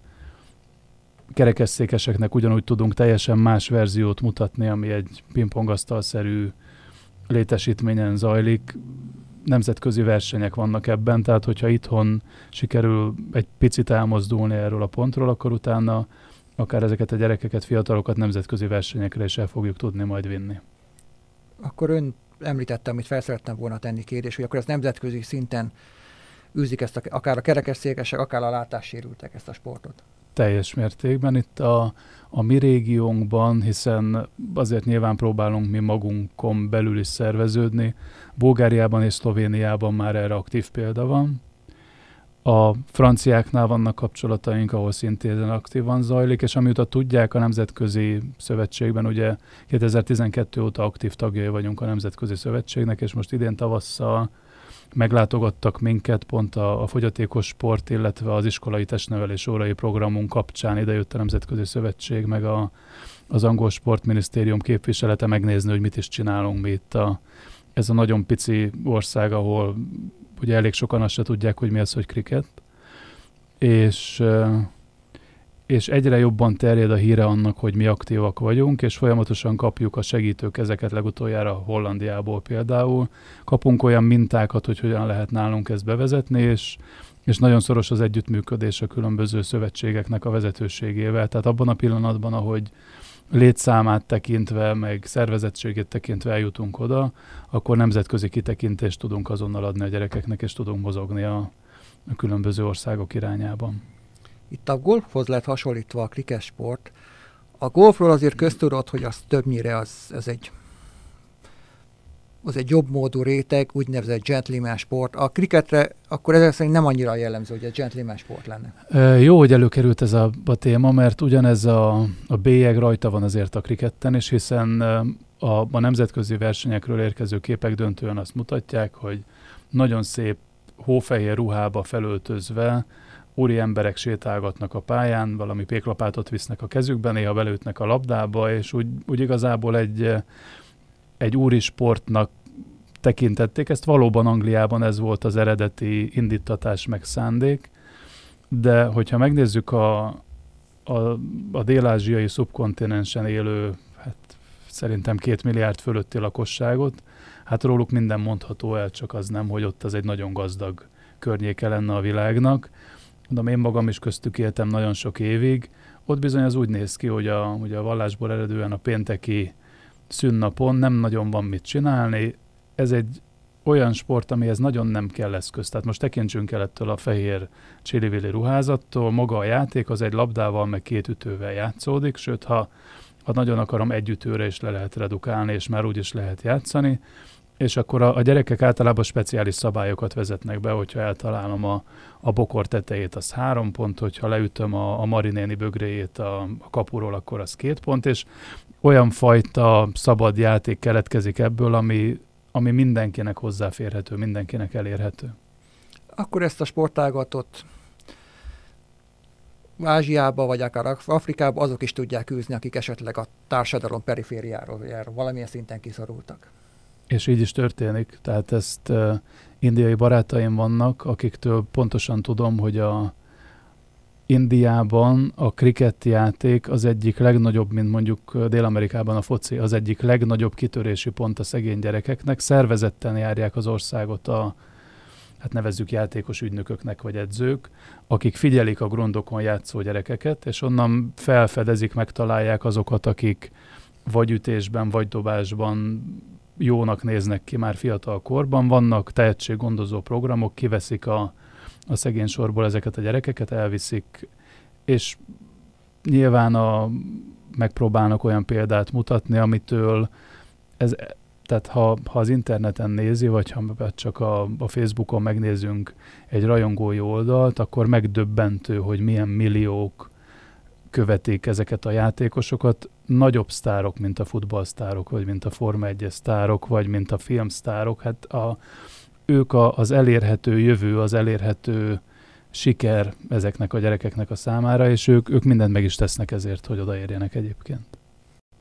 kerekesszékeseknek ugyanúgy tudunk teljesen más verziót mutatni, ami egy pingpongasztalszerű létesítményen zajlik. Nemzetközi versenyek vannak ebben, tehát hogyha itthon sikerül egy picit elmozdulni erről a pontról, akkor utána akár ezeket a gyerekeket, fiatalokat nemzetközi versenyekre is el fogjuk tudni majd vinni. Akkor ön említette, amit fel szerettem volna tenni kérdés, hogy akkor ez nemzetközi szinten űzik ezt a, akár a kerekesszékesek, akár a látássérültek ezt a sportot. Teljes mértékben. Itt a, a mi régiónkban, hiszen azért nyilván próbálunk mi magunkon belül is szerveződni, Bulgáriában és Szlovéniában már erre aktív példa van. A franciáknál vannak kapcsolataink, ahol szintén aktívan zajlik, és amióta tudják a Nemzetközi Szövetségben, ugye 2012 óta aktív tagjai vagyunk a Nemzetközi Szövetségnek, és most idén tavasszal meglátogattak minket pont a, a fogyatékos sport, illetve az iskolai testnevelés órai programunk kapcsán. Idejött a Nemzetközi Szövetség, meg a, az angol sportminisztérium képviselete megnézni, hogy mit is csinálunk mi itt a, ez a nagyon pici ország, ahol ugye elég sokan azt se tudják, hogy mi az, hogy kriket, és, és egyre jobban terjed a híre annak, hogy mi aktívak vagyunk, és folyamatosan kapjuk a segítők ezeket legutoljára Hollandiából például. Kapunk olyan mintákat, hogy hogyan lehet nálunk ezt bevezetni, és, és nagyon szoros az együttműködés a különböző szövetségeknek a vezetőségével. Tehát abban a pillanatban, ahogy létszámát tekintve, meg szervezettségét tekintve eljutunk oda, akkor nemzetközi kitekintést tudunk azonnal adni a gyerekeknek, és tudunk mozogni a, a különböző országok irányában. Itt a golfhoz lett hasonlítva a krikesport. A golfról azért köztudott, hogy az többnyire az, ez egy az egy jobb módú réteg, úgynevezett gentleman sport. A kriketre akkor ezek szerint nem annyira jellemző, hogy egy gentleman sport lenne. E, jó, hogy előkerült ez a, a téma, mert ugyanez a, a bélyeg rajta van azért a kriketten, és hiszen a, a nemzetközi versenyekről érkező képek döntően azt mutatják, hogy nagyon szép hófehér ruhába felöltözve úri emberek sétálgatnak a pályán, valami péklapátot visznek a kezükben, néha belőtnek a labdába, és úgy, úgy igazából egy egy úri sportnak tekintették. Ezt valóban Angliában ez volt az eredeti indítatás meg szándék, de hogyha megnézzük a, a, a dél-ázsiai szubkontinensen élő, hát szerintem két milliárd fölötti lakosságot, hát róluk minden mondható el, csak az nem, hogy ott az egy nagyon gazdag környéke lenne a világnak, mondom, én magam is köztük éltem nagyon sok évig, ott bizony az úgy néz ki, hogy a, hogy a vallásból eredően a pénteki szünnapon nem nagyon van mit csinálni. Ez egy olyan sport, amihez nagyon nem kell eszköz. Tehát most tekintsünk el ettől a fehér csili ruházattól. Maga a játék az egy labdával, meg két ütővel játszódik, sőt, ha, ha nagyon akarom, egy ütőre is le lehet redukálni, és már úgy is lehet játszani. És akkor a, a gyerekek általában speciális szabályokat vezetnek be, hogyha eltalálom a, a bokor tetejét, az három pont, hogyha leütöm a, a marinéni bögréjét a, a kapuról, akkor az két pont, és olyan fajta szabad játék keletkezik ebből, ami, ami mindenkinek hozzáférhető, mindenkinek elérhető. Akkor ezt a sportágatot Ázsiába, vagy akár Afrikába azok is tudják űzni, akik esetleg a társadalom perifériáról valamilyen szinten kiszorultak. És így is történik. Tehát ezt uh, indiai barátaim vannak, akiktől pontosan tudom, hogy a Indiában a kriket játék az egyik legnagyobb, mint mondjuk Dél-Amerikában a foci, az egyik legnagyobb kitörési pont a szegény gyerekeknek. Szervezetten járják az országot a, hát nevezzük játékos ügynököknek vagy edzők, akik figyelik a grundokon játszó gyerekeket, és onnan felfedezik, megtalálják azokat, akik vagy ütésben, vagy dobásban jónak néznek ki már fiatal korban. Vannak tehetséggondozó programok, kiveszik a, a szegény sorból ezeket a gyerekeket, elviszik, és nyilván a, megpróbálnak olyan példát mutatni, amitől ez, tehát ha, ha az interneten nézi, vagy ha csak a, a Facebookon megnézünk egy rajongói oldalt, akkor megdöbbentő, hogy milyen milliók követik ezeket a játékosokat. Nagyobb sztárok, mint a futballsztárok, vagy mint a Forma 1 sztárok, vagy mint a filmsztárok. Hát a, ők a, az elérhető jövő, az elérhető siker ezeknek a gyerekeknek a számára, és ők, ők mindent meg is tesznek ezért, hogy odaérjenek egyébként.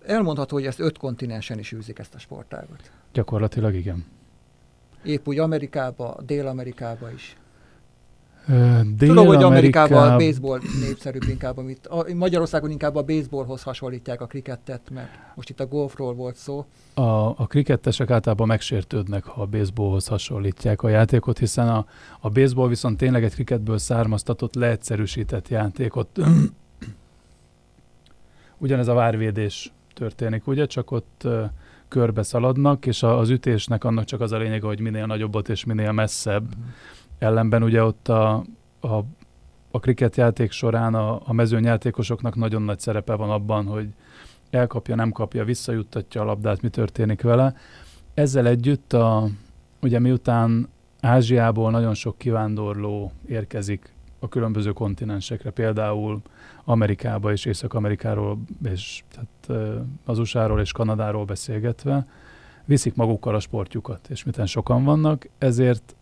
Elmondható, hogy ezt öt kontinensen is űzik ezt a sportágot. Gyakorlatilag igen. Épp úgy Amerikába, Dél-Amerikába is. Dél Tudom, hogy Amerikában a baseball népszerűbb inkább, amit a, Magyarországon inkább a baseballhoz hasonlítják a krikettet, mert most itt a golfról volt szó. A, a krikettesek általában megsértődnek, ha a baseballhoz hasonlítják a játékot, hiszen a, a baseball viszont tényleg egy kriketből származtatott, leegyszerűsített játékot. Ugyanez a várvédés történik, ugye? Csak ott uh, körbe szaladnak, és a, az ütésnek annak csak az a lényege, hogy minél nagyobbat és minél messzebb. Mm. Ellenben ugye ott a, a, a kriket játék során a, a mezőnyjátékosoknak nagyon nagy szerepe van abban, hogy elkapja, nem kapja, visszajuttatja a labdát, mi történik vele. Ezzel együtt, a, ugye miután Ázsiából nagyon sok kivándorló érkezik a különböző kontinensekre, például Amerikába és Észak-Amerikáról, és tehát az USA-ról és Kanadáról beszélgetve, viszik magukkal a sportjukat, és miten sokan vannak, ezért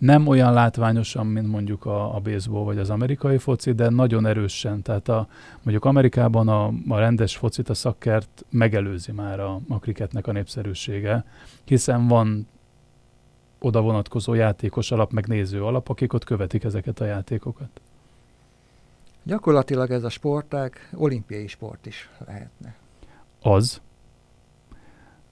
nem olyan látványosan, mint mondjuk a, a baseball vagy az amerikai foci, de nagyon erősen. Tehát a, mondjuk Amerikában a, a rendes focit, a szakkert megelőzi már a, a kriketnek a népszerűsége, hiszen van oda vonatkozó játékos alap, meg néző alap, akik ott követik ezeket a játékokat. Gyakorlatilag ez a sportág olimpiai sport is lehetne. Az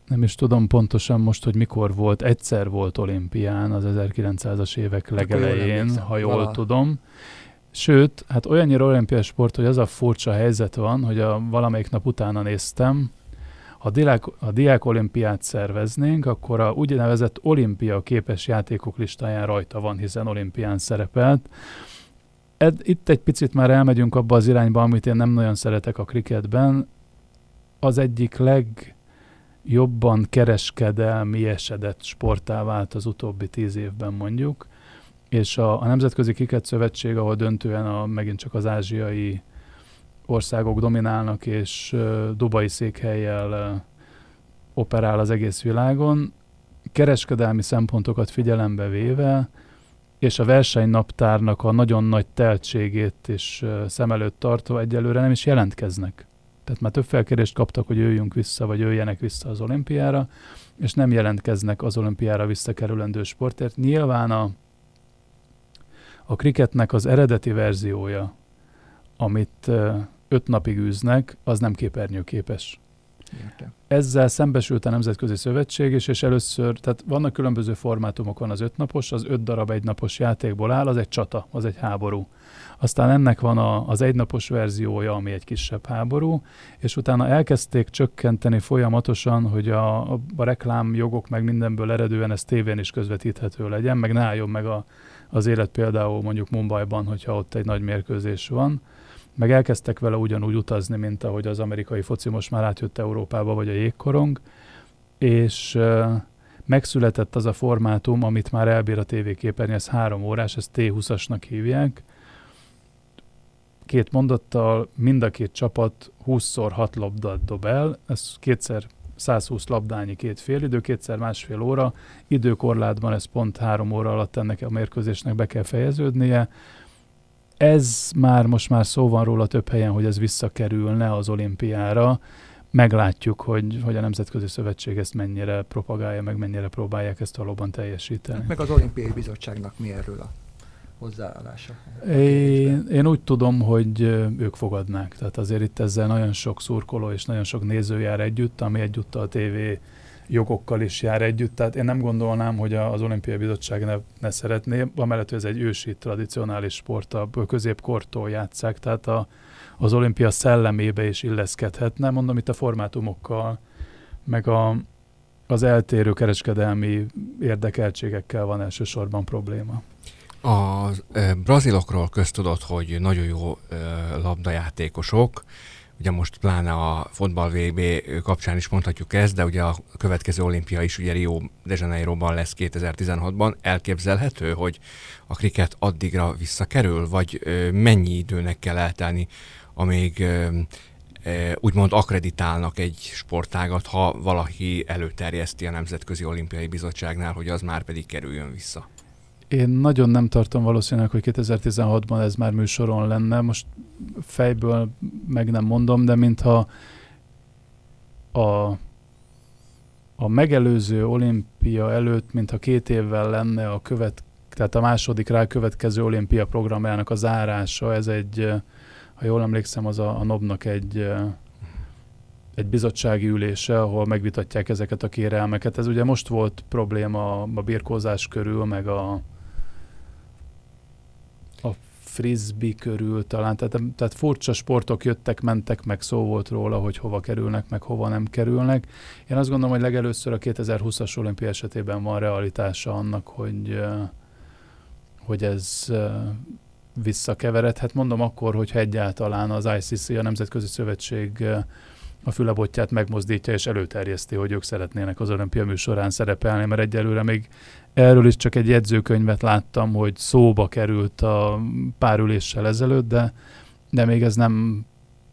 nem is tudom pontosan most, hogy mikor volt, egyszer volt olimpián az 1900-as évek legelején, jól ha jól Vala. tudom. Sőt, hát olyannyira olimpiai sport, hogy az a furcsa helyzet van, hogy a valamelyik nap utána néztem, ha diák, a diák olimpiát szerveznénk, akkor a úgynevezett olimpia képes játékok listáján rajta van, hiszen olimpián szerepelt. Ed, itt egy picit már elmegyünk abba az irányba, amit én nem nagyon szeretek a kriketben. Az egyik leg jobban kereskedelmi esedett sportá vált az utóbbi tíz évben mondjuk, és a, a Nemzetközi Kiket Szövetség, ahol döntően a, megint csak az ázsiai országok dominálnak, és uh, Dubai székhelyjel uh, operál az egész világon, kereskedelmi szempontokat figyelembe véve, és a versenynaptárnak a nagyon nagy teltségét is uh, szem előtt tartva egyelőre nem is jelentkeznek. Tehát már több felkérést kaptak, hogy jöjjünk vissza, vagy jöjjenek vissza az olimpiára, és nem jelentkeznek az olimpiára visszakerülendő sportért. Nyilván a, a kriketnek az eredeti verziója, amit öt napig űznek, az nem képernyőképes. Értem. Ezzel szembesült a Nemzetközi Szövetség is, és először, tehát vannak különböző formátumok, van az ötnapos, az öt darab egynapos játékból áll, az egy csata, az egy háború. Aztán ennek van a, az egynapos verziója, ami egy kisebb háború, és utána elkezdték csökkenteni folyamatosan, hogy a, a, reklámjogok meg mindenből eredően ez tévén is közvetíthető legyen, meg ne álljon meg a, az élet például mondjuk Mumbaiban, hogyha ott egy nagy mérkőzés van meg elkezdtek vele ugyanúgy utazni, mint ahogy az amerikai foci most már átjött Európába, vagy a jégkorong, és megszületett az a formátum, amit már elbír a tévéképernyő, ez három órás, ezt T20-asnak hívják. Két mondattal mind a két csapat 20-szor 6 labdát dob el, ez kétszer 120 labdányi két fél idő, kétszer másfél óra, időkorlátban ez pont három óra alatt ennek a mérkőzésnek be kell fejeződnie, ez már most már szó van róla több helyen, hogy ez visszakerülne az olimpiára. Meglátjuk, hogy, hogy a Nemzetközi Szövetség ezt mennyire propagálja, meg mennyire próbálják ezt valóban teljesíteni. Hát meg az olimpiai bizottságnak mi erről a hozzáállása? Én, én úgy tudom, hogy ők fogadnák. Tehát azért itt ezzel nagyon sok szurkoló és nagyon sok néző jár együtt, ami egyúttal a TV jogokkal is jár együtt. Tehát én nem gondolnám, hogy az Olimpiai Bizottság ne, ne szeretné, amellett, hogy ez egy ősi tradicionális sport, a középkortól játszák, tehát a, az olimpia szellemébe is illeszkedhetne, mondom itt a formátumokkal, meg a, az eltérő kereskedelmi érdekeltségekkel van elsősorban probléma. A e, brazilokról köztudott, hogy nagyon jó e, labdajátékosok, Ugye most pláne a fotball VB kapcsán is mondhatjuk ezt, de ugye a következő olimpia is ugye Rio de Janeiroban lesz 2016-ban. Elképzelhető, hogy a kriket addigra visszakerül, vagy mennyi időnek kell eltelni, amíg úgymond akreditálnak egy sportágat, ha valaki előterjeszti a Nemzetközi Olimpiai Bizottságnál, hogy az már pedig kerüljön vissza? Én nagyon nem tartom valószínűleg, hogy 2016-ban ez már műsoron lenne. Most fejből meg nem mondom, de mintha a, a megelőző olimpia előtt, mintha két évvel lenne a követ, tehát a második rá következő olimpia programjának a zárása, ez egy, ha jól emlékszem, az a, a NOB-nak egy egy bizottsági ülése, ahol megvitatják ezeket a kérelmeket. Ez ugye most volt probléma a birkózás körül, meg a, frisbee körül talán, tehát, tehát furcsa sportok jöttek, mentek, meg szó volt róla, hogy hova kerülnek, meg hova nem kerülnek. Én azt gondolom, hogy legelőször a 2020-as olimpia esetében van realitása annak, hogy, hogy ez visszakeveredhet. Mondom akkor, hogyha egyáltalán az ICC, a Nemzetközi Szövetség a fülebotját megmozdítja és előterjeszti, hogy ők szeretnének az olimpia műsorán szerepelni, mert egyelőre még erről is csak egy jegyzőkönyvet láttam, hogy szóba került a pár üléssel ezelőtt, de, de még ez nem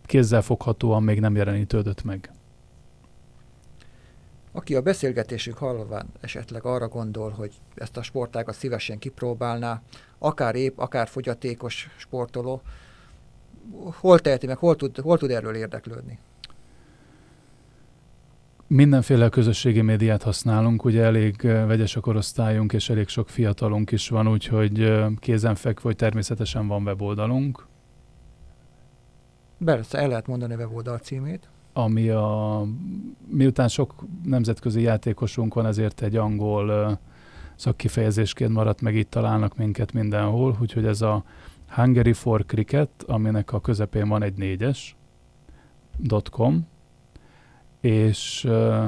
kézzelfoghatóan még nem jelenítődött meg. Aki a beszélgetésünk hallván esetleg arra gondol, hogy ezt a sportágat szívesen kipróbálná, akár épp, akár fogyatékos sportoló, hol teheti meg, hol tud, hol tud erről érdeklődni? Mindenféle közösségi médiát használunk, ugye elég vegyes a korosztályunk, és elég sok fiatalunk is van, úgyhogy kézenfekvő, hogy természetesen van weboldalunk. Persze, el lehet mondani a weboldal címét. Ami a, miután sok nemzetközi játékosunk van, ezért egy angol szakkifejezésként maradt meg, itt találnak minket mindenhol, úgyhogy ez a Hungary for Cricket, aminek a közepén van egy négyes, .com, és uh,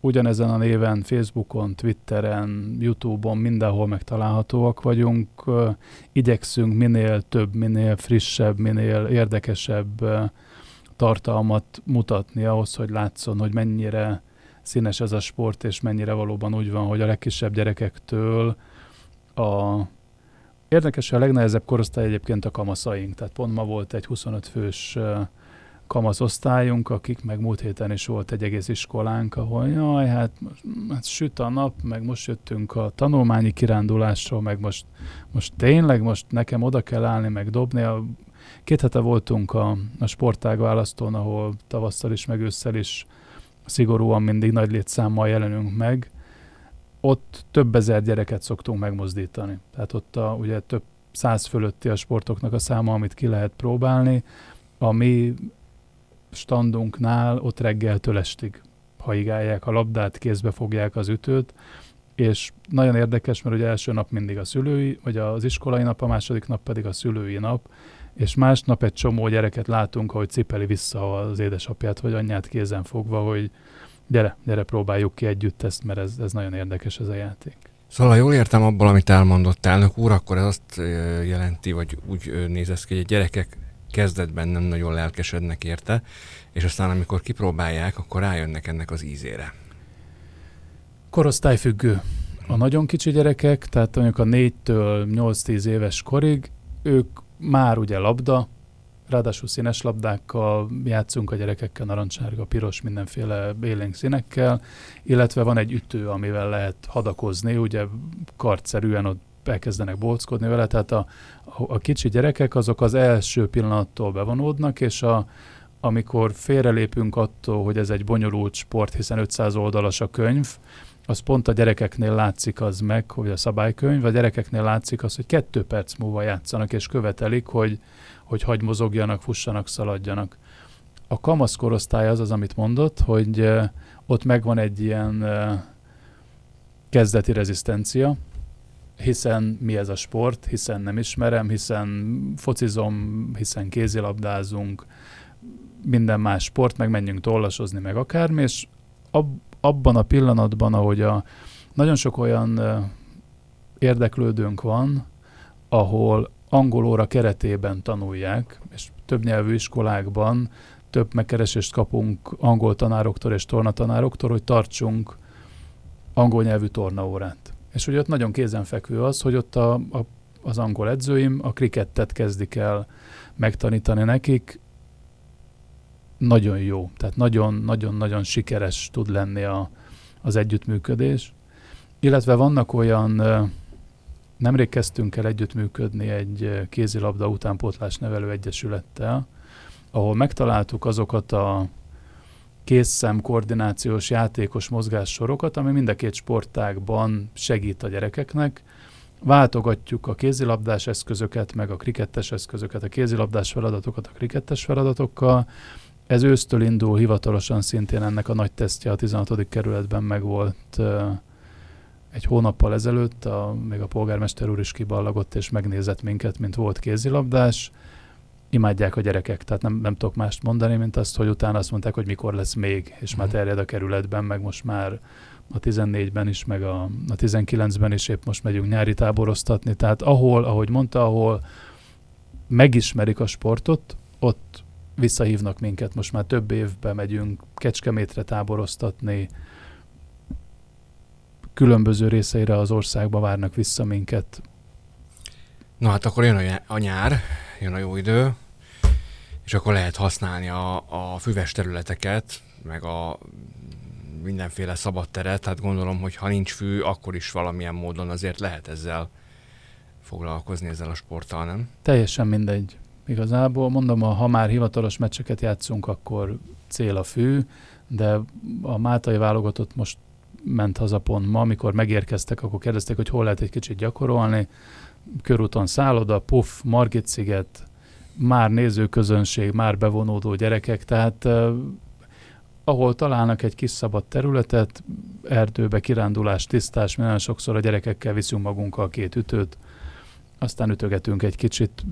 ugyanezen a néven Facebookon, Twitteren, Youtube-on, mindenhol megtalálhatóak vagyunk. Uh, igyekszünk minél több, minél frissebb, minél érdekesebb uh, tartalmat mutatni ahhoz, hogy látszon, hogy mennyire színes ez a sport, és mennyire valóban úgy van, hogy a legkisebb gyerekektől a Érdekes, hogy a legnehezebb korosztály egyébként a kamaszaink, tehát pont ma volt egy 25 fős osztályunk, akik meg múlt héten is volt egy egész iskolánk, ahol jaj, hát hát süt a nap, meg most jöttünk a tanulmányi kirándulásról, meg most, most tényleg most nekem oda kell állni, meg dobni. A, két hete voltunk a, a sportág választón, ahol tavasszal is, meg ősszel is szigorúan mindig nagy létszámmal jelenünk meg. Ott több ezer gyereket szoktunk megmozdítani. Tehát ott a, ugye több száz fölötti a sportoknak a száma, amit ki lehet próbálni. A mi standunknál ott reggeltől estig haigálják a labdát, kézbe fogják az ütőt, és nagyon érdekes, mert ugye első nap mindig a szülői, vagy az iskolai nap, a második nap pedig a szülői nap, és másnap egy csomó gyereket látunk, hogy cipeli vissza az édesapját vagy anyját kézen fogva, hogy gyere, gyere, próbáljuk ki együtt ezt, mert ez, ez nagyon érdekes ez a játék. Szóval, ha jól értem abból, amit elmondott elnök úr, akkor ez azt jelenti, vagy úgy néz ki, hogy a gyerekek kezdetben nem nagyon lelkesednek érte, és aztán amikor kipróbálják, akkor rájönnek ennek az ízére. Korosztályfüggő. A nagyon kicsi gyerekek, tehát mondjuk a 4-től 8-10 éves korig, ők már ugye labda, ráadásul színes labdákkal játszunk a gyerekekkel, narancsárga, piros, mindenféle élénk színekkel, illetve van egy ütő, amivel lehet hadakozni, ugye kartszerűen ott elkezdenek bolckodni vele, tehát a, a, kicsi gyerekek azok az első pillanattól bevonódnak, és a, amikor félrelépünk attól, hogy ez egy bonyolult sport, hiszen 500 oldalas a könyv, az pont a gyerekeknél látszik az meg, hogy a szabálykönyv, a gyerekeknél látszik az, hogy kettő perc múlva játszanak, és követelik, hogy, hogy hagy mozogjanak, fussanak, szaladjanak. A kamasz korosztály az az, amit mondott, hogy ott megvan egy ilyen kezdeti rezisztencia, hiszen mi ez a sport, hiszen nem ismerem, hiszen focizom, hiszen kézilabdázunk, minden más sport, meg menjünk tollasozni, meg akármi, és ab, abban a pillanatban, ahogy a, nagyon sok olyan érdeklődőnk van, ahol angol óra keretében tanulják, és több nyelvű iskolákban több megkeresést kapunk angol tanároktól és tornatanároktól, hogy tartsunk angol nyelvű tornaórát. És ugye ott nagyon kézenfekvő az, hogy ott a, a, az angol edzőim a krikettet kezdik el megtanítani nekik, nagyon jó, tehát nagyon-nagyon-nagyon sikeres tud lenni a, az együttműködés. Illetve vannak olyan, nemrég kezdtünk el együttműködni egy kézilabda utánpótlás nevelő egyesülettel, ahol megtaláltuk azokat a készszem koordinációs játékos mozgássorokat, ami mind a két sportágban segít a gyerekeknek. Váltogatjuk a kézilabdás eszközöket, meg a krikettes eszközöket, a kézilabdás feladatokat a krikettes feladatokkal, ez ősztől indul hivatalosan szintén ennek a nagy tesztje a 16. kerületben megvolt egy hónappal ezelőtt, a, még a polgármester úr is kiballagott és megnézett minket, mint volt kézilabdás. Imádják a gyerekek, tehát nem, nem tudok mást mondani, mint azt, hogy utána azt mondták, hogy mikor lesz még, és már mhm. terjed a kerületben, meg most már a 14-ben is, meg a, a 19-ben is épp most megyünk nyári táboroztatni. Tehát ahol, ahogy mondta, ahol megismerik a sportot, ott visszahívnak minket, most már több évben megyünk Kecskemétre táboroztatni, különböző részeire az országba várnak vissza minket. Na hát akkor jön a nyár, jön a jó idő, és akkor lehet használni a, a füves területeket, meg a mindenféle szabad teret, hát gondolom, hogy ha nincs fű, akkor is valamilyen módon azért lehet ezzel foglalkozni ezzel a sporttal, nem? Teljesen mindegy. Igazából mondom, ha már hivatalos meccseket játszunk, akkor cél a fű, de a Mátai válogatott most ment haza pont ma, amikor megérkeztek, akkor kérdezték, hogy hol lehet egy kicsit gyakorolni. Körúton szálloda, puff, Margit sziget, már nézőközönség, már bevonódó gyerekek, tehát ahol találnak egy kis szabad területet, erdőbe, kirándulás, tisztás, nagyon sokszor a gyerekekkel viszünk magunkkal két ütőt, aztán ütögetünk egy kicsit,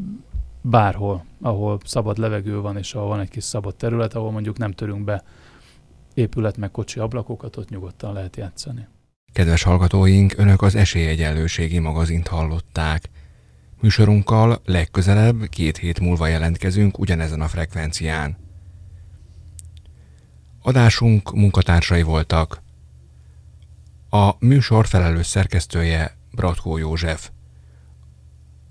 bárhol, ahol szabad levegő van, és ahol van egy kis szabad terület, ahol mondjuk nem törünk be épület meg kocsi ablakokat, ott nyugodtan lehet játszani. Kedves hallgatóink, Önök az Esélyegyenlőségi magazint hallották. Műsorunkkal legközelebb két hét múlva jelentkezünk ugyanezen a frekvencián. Adásunk munkatársai voltak. A műsor felelős szerkesztője Bratkó József.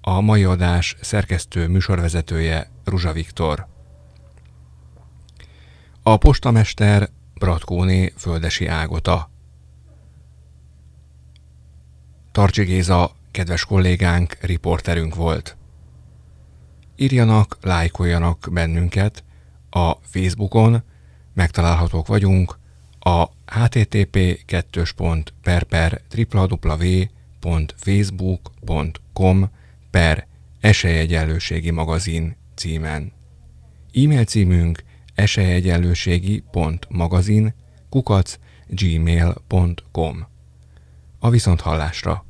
A mai adás szerkesztő műsorvezetője Ruzsa Viktor. A postamester Bratkóné Földesi Ágota. Tarcsi Géza, kedves kollégánk, riporterünk volt. Írjanak, lájkoljanak bennünket a Facebookon, megtalálhatók vagyunk a http per www.facebook.com per Esélyegyenlőségi magazin címen. E-mail címünk esélyegyenlőségi.magazin kukac gmail.com A viszonthallásra!